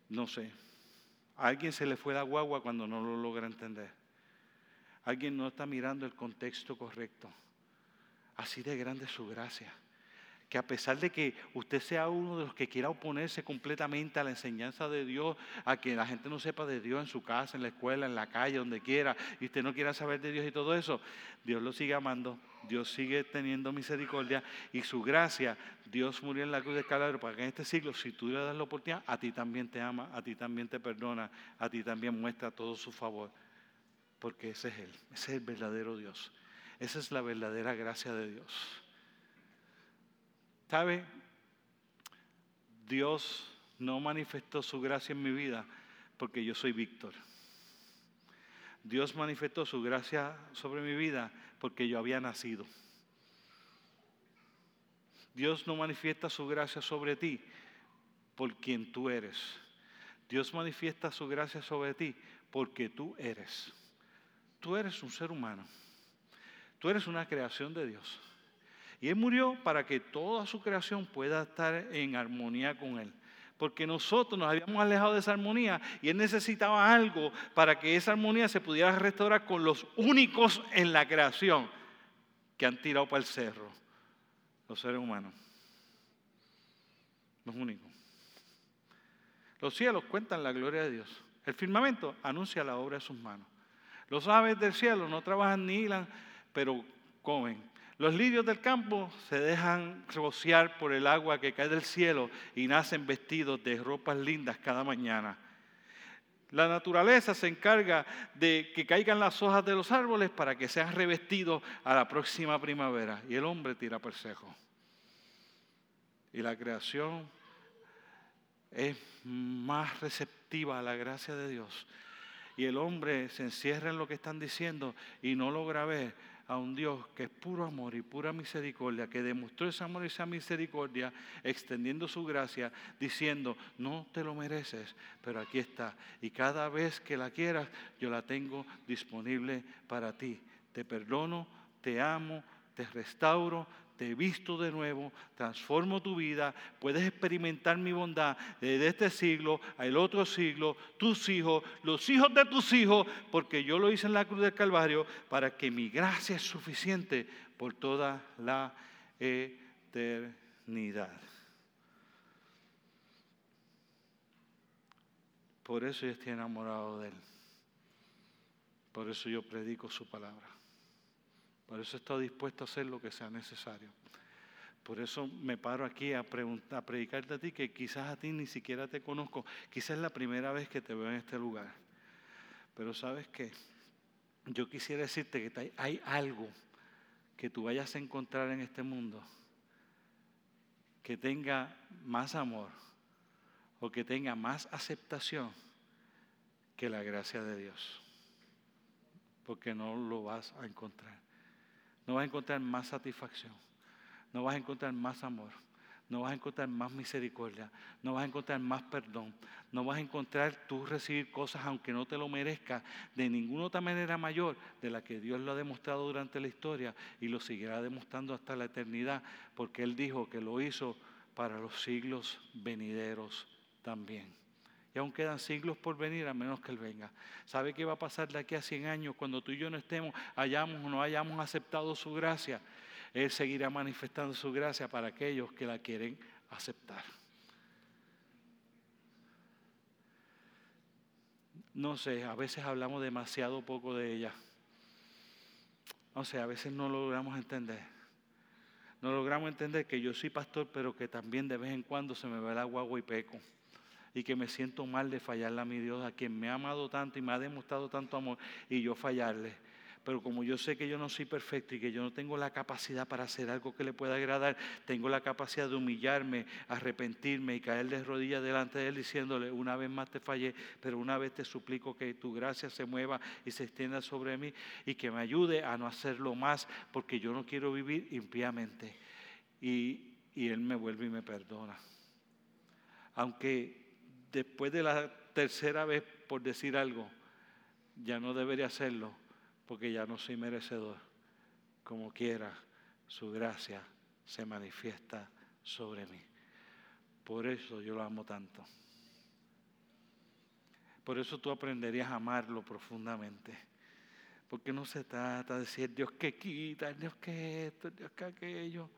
no sé. A alguien se le fue la guagua cuando no lo logra entender. Alguien no está mirando el contexto correcto. Así de grande su gracia que a pesar de que usted sea uno de los que quiera oponerse completamente a la enseñanza de Dios, a que la gente no sepa de Dios en su casa, en la escuela, en la calle, donde quiera, y usted no quiera saber de Dios y todo eso, Dios lo sigue amando, Dios sigue teniendo misericordia y su gracia, Dios murió en la cruz de Calvario para que en este siglo, si tú le das la oportunidad, a ti también te ama, a ti también te perdona, a ti también muestra todo su favor, porque ese es Él, ese es el verdadero Dios, esa es la verdadera gracia de Dios. ¿Sabe? Dios no manifestó su gracia en mi vida porque yo soy Víctor. Dios manifestó su gracia sobre mi vida porque yo había nacido. Dios no manifiesta su gracia sobre ti por quien tú eres. Dios manifiesta su gracia sobre ti porque tú eres. Tú eres un ser humano. Tú eres una creación de Dios. Y Él murió para que toda su creación pueda estar en armonía con Él, porque nosotros nos habíamos alejado de esa armonía y Él necesitaba algo para que esa armonía se pudiera restaurar con los únicos en la creación que han tirado para el cerro, los seres humanos. Los únicos. Los cielos cuentan la gloria de Dios. El firmamento anuncia la obra de sus manos. Los aves del cielo no trabajan ni hilan, pero comen. Los lirios del campo se dejan rociar por el agua que cae del cielo y nacen vestidos de ropas lindas cada mañana. La naturaleza se encarga de que caigan las hojas de los árboles para que sean revestidos a la próxima primavera. Y el hombre tira persejo. Y la creación es más receptiva a la gracia de Dios. Y el hombre se encierra en lo que están diciendo y no logra ver a un Dios que es puro amor y pura misericordia, que demostró ese amor y esa misericordia extendiendo su gracia, diciendo, no te lo mereces, pero aquí está. Y cada vez que la quieras, yo la tengo disponible para ti. Te perdono, te amo, te restauro, te he visto de nuevo, transformo tu vida, puedes experimentar mi bondad desde este siglo al otro siglo, tus hijos, los hijos de tus hijos, porque yo lo hice en la cruz del Calvario para que mi gracia es suficiente por toda la eternidad. Por eso yo estoy enamorado de Él. Por eso yo predico su palabra. Por eso estoy dispuesto a hacer lo que sea necesario. Por eso me paro aquí a, a predicarte a ti que quizás a ti ni siquiera te conozco. Quizás es la primera vez que te veo en este lugar. Pero sabes qué? Yo quisiera decirte que hay algo que tú vayas a encontrar en este mundo que tenga más amor o que tenga más aceptación que la gracia de Dios. Porque no lo vas a encontrar. No vas a encontrar más satisfacción. No vas a encontrar más amor. No vas a encontrar más misericordia. No vas a encontrar más perdón. No vas a encontrar tú recibir cosas aunque no te lo merezca de ninguna otra manera mayor de la que Dios lo ha demostrado durante la historia y lo seguirá demostrando hasta la eternidad porque Él dijo que lo hizo para los siglos venideros también. Y aún quedan siglos por venir a menos que Él venga. ¿Sabe qué va a pasar de aquí a 100 años cuando tú y yo no estemos, hayamos o no hayamos aceptado su gracia? Él seguirá manifestando su gracia para aquellos que la quieren aceptar. No sé, a veces hablamos demasiado poco de ella. No sé, a veces no logramos entender. No logramos entender que yo soy pastor, pero que también de vez en cuando se me va el agua y peco y que me siento mal de fallarle a mi Dios, a quien me ha amado tanto y me ha demostrado tanto amor, y yo fallarle. Pero como yo sé que yo no soy perfecto y que yo no tengo la capacidad para hacer algo que le pueda agradar, tengo la capacidad de humillarme, arrepentirme y caer de rodillas delante de Él diciéndole, una vez más te fallé, pero una vez te suplico que tu gracia se mueva y se extienda sobre mí y que me ayude a no hacerlo más, porque yo no quiero vivir impíamente. Y, y Él me vuelve y me perdona. Aunque después de la tercera vez por decir algo, ya no debería hacerlo porque ya no soy merecedor. Como quiera, su gracia se manifiesta sobre mí. Por eso yo lo amo tanto. Por eso tú aprenderías a amarlo profundamente. Porque no se trata de decir Dios que quita, Dios que esto, Dios que aquello.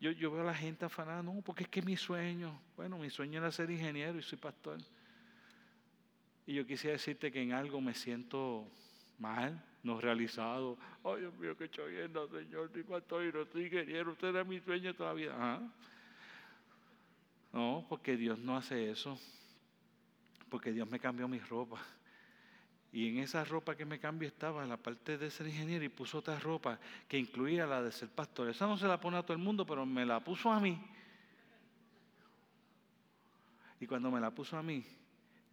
Yo, veo a la gente afanada, no, porque es que mi sueño, bueno, mi sueño era ser ingeniero y soy pastor. Y yo quisiera decirte que en algo me siento mal, no realizado. Ay, Dios mío, que estoy viendo, Señor, soy pastor y no soy ingeniero, usted era mi sueño toda la vida. No, porque Dios no hace eso. Porque Dios me cambió mi ropa. Y en esa ropa que me cambió estaba la parte de ser ingeniero y puso otra ropa que incluía la de ser pastor. Esa no se la pone a todo el mundo, pero me la puso a mí. Y cuando me la puso a mí,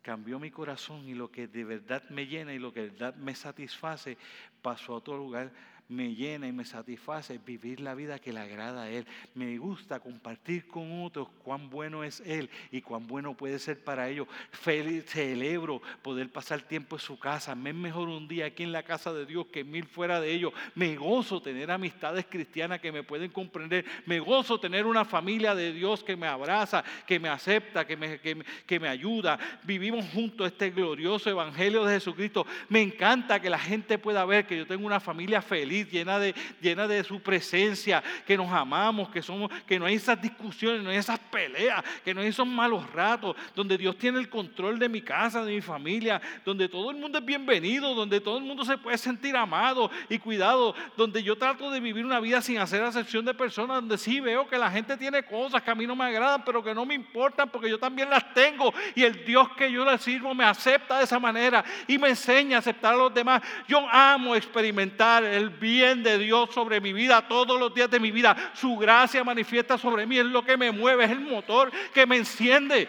cambió mi corazón y lo que de verdad me llena y lo que de verdad me satisface pasó a otro lugar. Me llena y me satisface vivir la vida que le agrada a Él. Me gusta compartir con otros cuán bueno es Él y cuán bueno puede ser para ellos. Feliz, celebro poder pasar tiempo en su casa. Me es mejor un día aquí en la casa de Dios que mil fuera de ellos. Me gozo tener amistades cristianas que me pueden comprender. Me gozo tener una familia de Dios que me abraza, que me acepta, que me, que me ayuda. Vivimos juntos este glorioso Evangelio de Jesucristo. Me encanta que la gente pueda ver que yo tengo una familia feliz llena de, llena de su presencia, que nos amamos, que, somos, que no hay esas discusiones, no hay esas peleas, que no hay esos malos ratos, donde Dios tiene el control de mi casa, de mi familia, donde todo el mundo es bienvenido, donde todo el mundo se puede sentir amado y cuidado, donde yo trato de vivir una vida sin hacer acepción de personas, donde sí veo que la gente tiene cosas que a mí no me agradan, pero que no me importan porque yo también las tengo y el Dios que yo le sirvo me acepta de esa manera y me enseña a aceptar a los demás. Yo amo experimentar el bien bien de Dios sobre mi vida todos los días de mi vida. Su gracia manifiesta sobre mí, es lo que me mueve, es el motor que me enciende.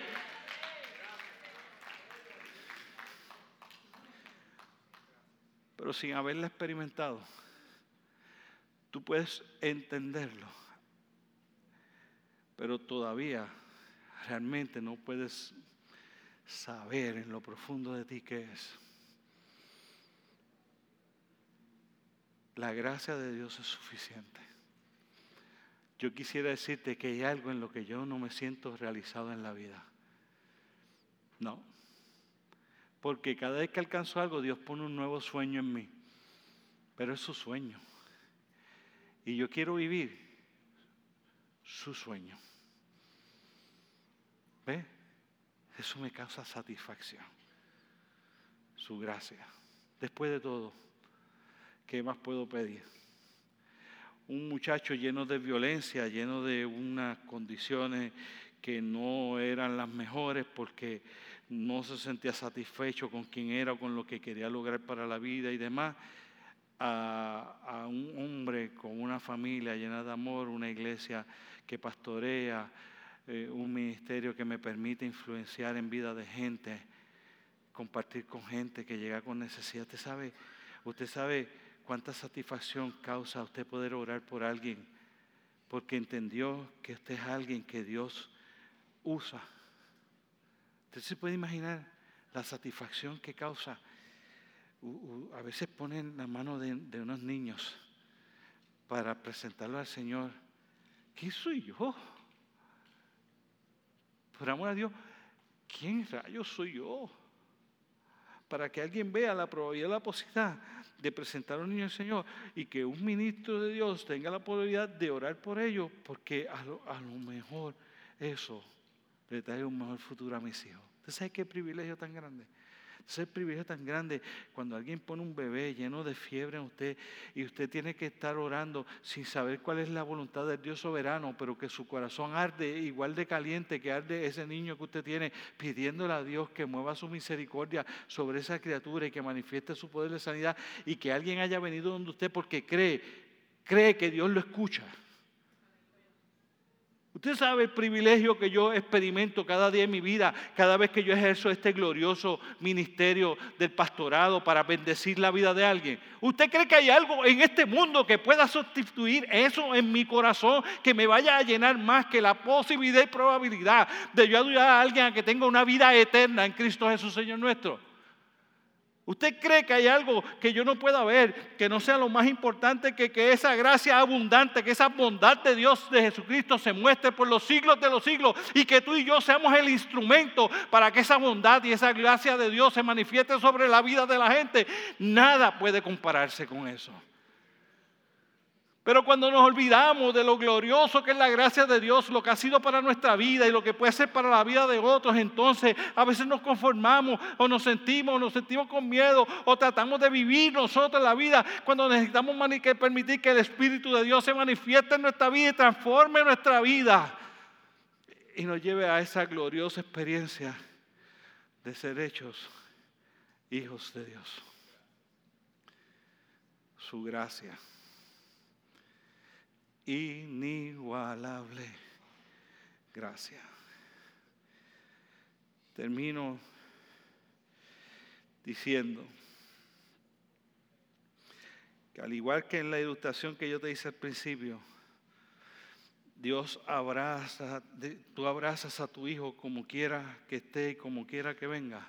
Pero sin haberla experimentado, tú puedes entenderlo, pero todavía realmente no puedes saber en lo profundo de ti qué es. La gracia de Dios es suficiente. Yo quisiera decirte que hay algo en lo que yo no me siento realizado en la vida. No. Porque cada vez que alcanzo algo, Dios pone un nuevo sueño en mí. Pero es su sueño. Y yo quiero vivir su sueño. ¿Ve? Eso me causa satisfacción. Su gracia. Después de todo ¿qué más puedo pedir? Un muchacho lleno de violencia, lleno de unas condiciones que no eran las mejores porque no se sentía satisfecho con quien era o con lo que quería lograr para la vida y demás, a, un hombre con una familia llena de amor, una iglesia que pastorea, eh, un ministerio que me permite influenciar en vida de gente, compartir con gente que llega con necesidad. Usted sabe, usted sabe cuánta satisfacción causa usted poder orar por alguien porque entendió que usted es alguien que Dios usa. Usted se puede imaginar la satisfacción que causa. A veces ponen la mano de, unos niños para presentarlo al Señor. ¿Quién soy yo? Por amor a Dios, ¿quién rayos soy yo? Para que alguien vea la probabilidad, la posibilidad de presentar a un niño al Señor y que un ministro de Dios tenga la posibilidad de orar por ellos, porque a lo, a lo mejor eso le trae un mejor futuro a mis hijos. ¿Usted sabe qué privilegio tan grande? Ese privilegio tan grande cuando alguien pone un bebé lleno de fiebre en usted y usted tiene que estar orando sin saber cuál es la voluntad del Dios soberano, pero que su corazón arde igual de caliente que arde ese niño que usted tiene, pidiéndole a Dios que mueva su misericordia sobre esa criatura y que manifieste su poder de sanidad y que alguien haya venido donde usted porque cree, cree que Dios lo escucha. Usted sabe el privilegio que yo experimento cada día en mi vida, cada vez que yo ejerzo este glorioso ministerio del pastorado para bendecir la vida de alguien. ¿Usted cree que hay algo en este mundo que pueda sustituir eso en mi corazón, que me vaya a llenar más que la posibilidad y probabilidad de yo ayudar a alguien a que tenga una vida eterna en Cristo Jesús, Señor nuestro? ¿Usted cree que hay algo que yo no pueda ver, que no sea lo más importante que que esa gracia abundante, que esa bondad de Dios de Jesucristo se muestre por los siglos de los siglos y que tú y yo seamos el instrumento para que esa bondad y esa gracia de Dios se manifieste sobre la vida de la gente? Nada puede compararse con eso. Pero cuando nos olvidamos de lo glorioso que es la gracia de Dios, lo que ha sido para nuestra vida y lo que puede ser para la vida de otros, entonces a veces nos conformamos o nos sentimos, o nos sentimos con miedo o tratamos de vivir nosotros la vida cuando necesitamos permitir que el Espíritu de Dios se manifieste en nuestra vida y transforme nuestra vida y nos lleve a esa gloriosa experiencia de ser hechos hijos de Dios. Su gracia inigualable gracia. Termino diciendo que al igual que en la ilustración que yo te hice al principio, Dios abraza, tú abrazas a tu hijo como quiera que esté y como quiera que venga.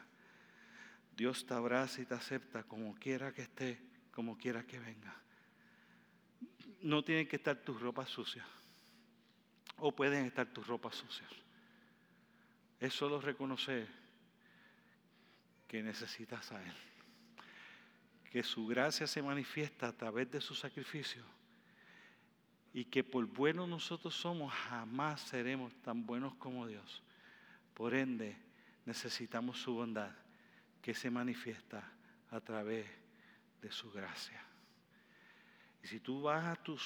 Dios te abraza y te acepta como quiera que esté, como quiera que venga. No tienen que estar tus ropas sucias. O pueden estar tus ropas sucias. Es solo reconocer que necesitas a Él. Que su gracia se manifiesta a través de su sacrificio y que por buenos nosotros somos, jamás seremos tan buenos como Dios. Por ende, necesitamos su bondad que se manifiesta a través de su gracia. Y si tú bajas tu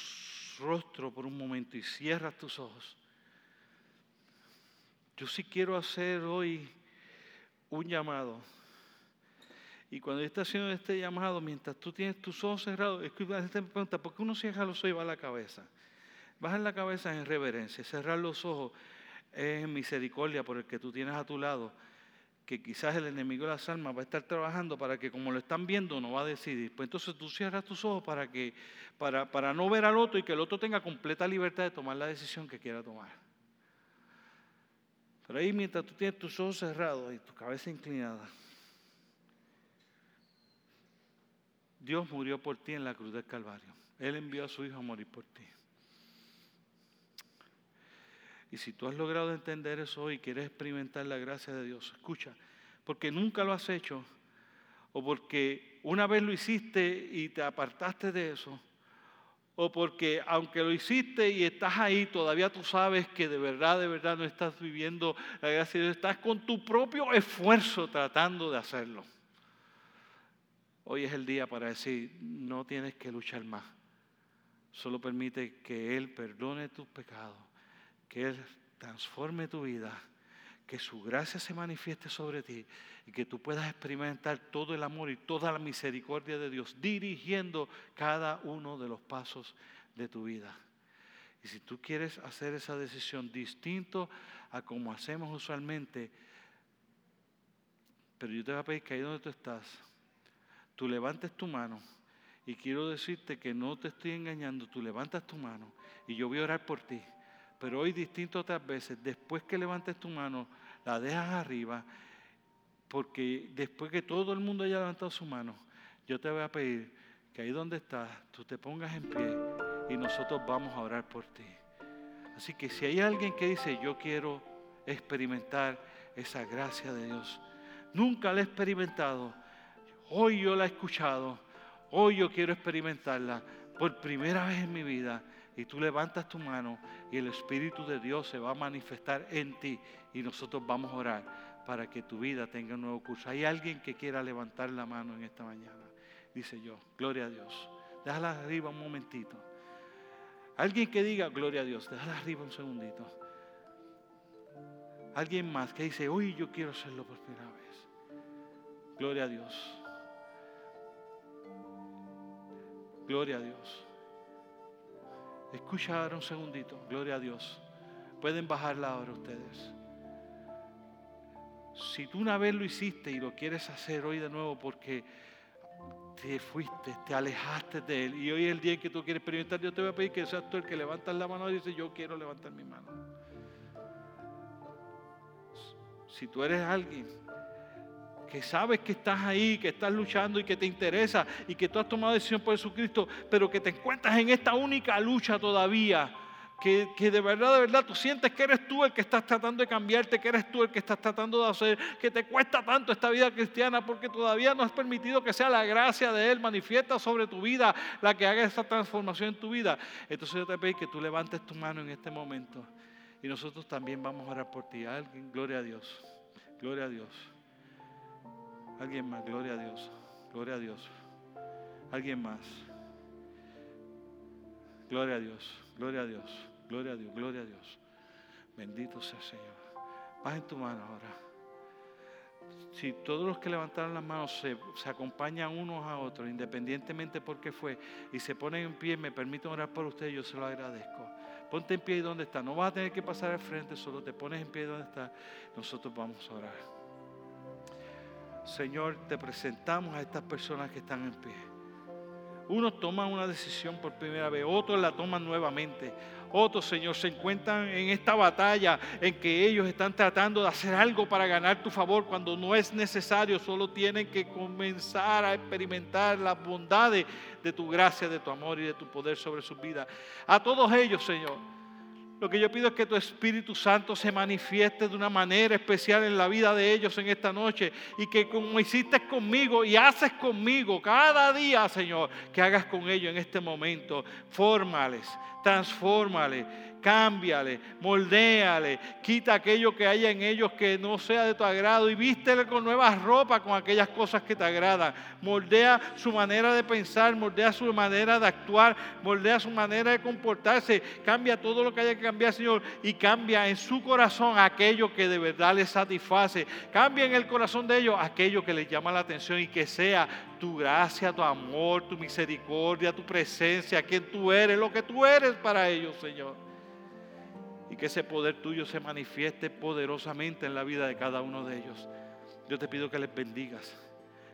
rostro por un momento y cierras tus ojos, yo sí quiero hacer hoy un llamado. Y cuando yo esté haciendo este llamado, mientras tú tienes tus ojos cerrados, es que te pregunta, ¿por qué uno cierra los ojos y va a la cabeza? Bajar la cabeza en reverencia, cerrar los ojos es misericordia por el que tú tienes a tu lado, que quizás el enemigo de las almas va a estar trabajando para que como lo están viendo no va a decidir. Pues entonces tú cierras tus ojos para, que, para, para no ver al otro y que el otro tenga completa libertad de tomar la decisión que quiera tomar. Pero ahí mientras tú tienes tus ojos cerrados y tu cabeza inclinada, Dios murió por ti en la cruz del Calvario. Él envió a su Hijo a morir por ti. Y si tú has logrado entender eso y quieres experimentar la gracia de Dios, escucha, porque nunca lo has hecho, o porque una vez lo hiciste y te apartaste de eso, o porque aunque lo hiciste y estás ahí, todavía tú sabes que de verdad, de verdad no estás viviendo la gracia de Dios, estás con tu propio esfuerzo tratando de hacerlo. Hoy es el día para decir, no tienes que luchar más, solo permite que Él perdone tus pecados que Él transforme tu vida, que su gracia se manifieste sobre ti y que tú puedas experimentar todo el amor y toda la misericordia de Dios dirigiendo cada uno de los pasos de tu vida. Y si tú quieres hacer esa decisión distinto a como hacemos usualmente, pero yo te voy a pedir que ahí donde tú estás, tú levantes tu mano y quiero decirte que no te estoy engañando, tú levantas tu mano y yo voy a orar por ti. Pero hoy distinto otras veces, después que levantes tu mano, la dejas arriba, porque después que todo el mundo haya levantado su mano, yo te voy a pedir que ahí donde estás, tú te pongas en pie y nosotros vamos a orar por ti. Así que si hay alguien que dice, yo quiero experimentar esa gracia de Dios, nunca la he experimentado, hoy yo la he escuchado, hoy yo quiero experimentarla por primera vez en mi vida y tú levantas tu mano y el Espíritu de Dios se va a manifestar en ti y nosotros vamos a orar para que tu vida tenga un nuevo curso. Hay alguien que quiera levantar la mano en esta mañana. Dice yo, gloria a Dios. Déjala arriba un momentito. Alguien que diga, gloria a Dios, déjala arriba un segundito. Alguien más que dice, uy, yo quiero hacerlo por primera vez. Gloria a Dios. Gloria a Dios. Escucha ahora un segundito, gloria a Dios. Pueden bajarla ahora ustedes. Si tú una vez lo hiciste y lo quieres hacer hoy de nuevo porque te fuiste, te alejaste de Él y hoy es el día que tú quieres experimentar, yo te voy a pedir que seas tú el que levantas la mano y dice, yo quiero levantar mi mano. Si tú eres alguien que sabes que estás ahí, que estás luchando y que te interesa y que tú has tomado decisión por Jesucristo, pero que te encuentras en esta única lucha todavía, que, que, de verdad, de verdad tú sientes que eres tú el que estás tratando de cambiarte, que eres tú el que estás tratando de hacer, que te cuesta tanto esta vida cristiana porque todavía no has permitido que sea la gracia de Él manifiesta sobre tu vida la que haga esa transformación en tu vida. Entonces yo te pido que tú levantes tu mano en este momento y nosotros también vamos a orar por ti. Alguien, gloria a Dios, gloria a Dios. Alguien más, gloria a Dios, gloria a Dios. Alguien más. Gloria a Dios, gloria a Dios, gloria a Dios, gloria a Dios. Bendito sea el Señor. Baja en tu mano ahora. Si todos los que levantaron las manos se, acompañan unos a otros, independientemente por qué fue, y se ponen en pie, me permiten orar por usted, yo se lo agradezco. Ponte en pie donde está. No vas a tener que pasar al frente, solo te pones en pie donde está. Nosotros vamos a orar. Señor, te presentamos a estas personas que están en pie. Unos toman una decisión por primera vez, otros la toman nuevamente. Otros, Señor, se encuentran en esta batalla en que ellos están tratando de hacer algo para ganar tu favor cuando no es necesario, solo tienen que comenzar a experimentar las bondades de tu gracia, de tu amor y de tu poder sobre sus vidas. A todos ellos, Señor. Lo que yo pido es que tu Espíritu Santo se manifieste de una manera especial en la vida de ellos en esta noche y que como hiciste conmigo y haces conmigo cada día, Señor, que hagas con ellos en este momento. Fórmales, transfórmales cámbiale, moldéale, quita aquello que haya en ellos que no sea de tu agrado y vístele con nuevas ropas, con aquellas cosas que te agradan. Moldea su manera de pensar, moldea su manera de actuar, moldea su manera de comportarse, cambia todo lo que haya que cambiar, Señor, y cambia en su corazón aquello que de verdad les satisface. Cambia en el corazón de ellos aquello que les llama la atención y que sea tu gracia, tu amor, tu misericordia, tu presencia, quien tú eres, lo que tú eres para ellos, Señor y que ese poder tuyo se manifieste poderosamente en la vida de cada uno de ellos. Yo te pido que les bendigas,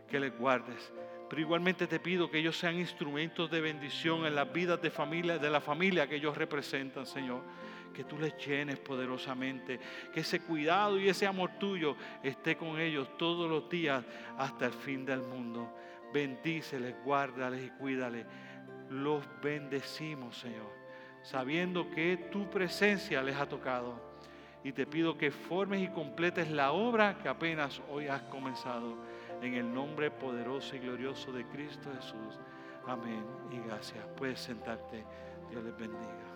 que les guardes, pero igualmente te pido que ellos sean instrumentos de bendición en las vidas de, familia, de la familia que ellos representan, Señor. Que tú les llenes poderosamente, que ese cuidado y ese amor tuyo esté con ellos todos los días hasta el fin del mundo. Bendíceles, guárdales y cuídales. Los bendecimos, Señor sabiendo que tu presencia les ha tocado. Y te pido que formes y completes la obra que apenas hoy has comenzado. En el nombre poderoso y glorioso de Cristo Jesús. Amén y gracias. Puedes sentarte. Dios les bendiga.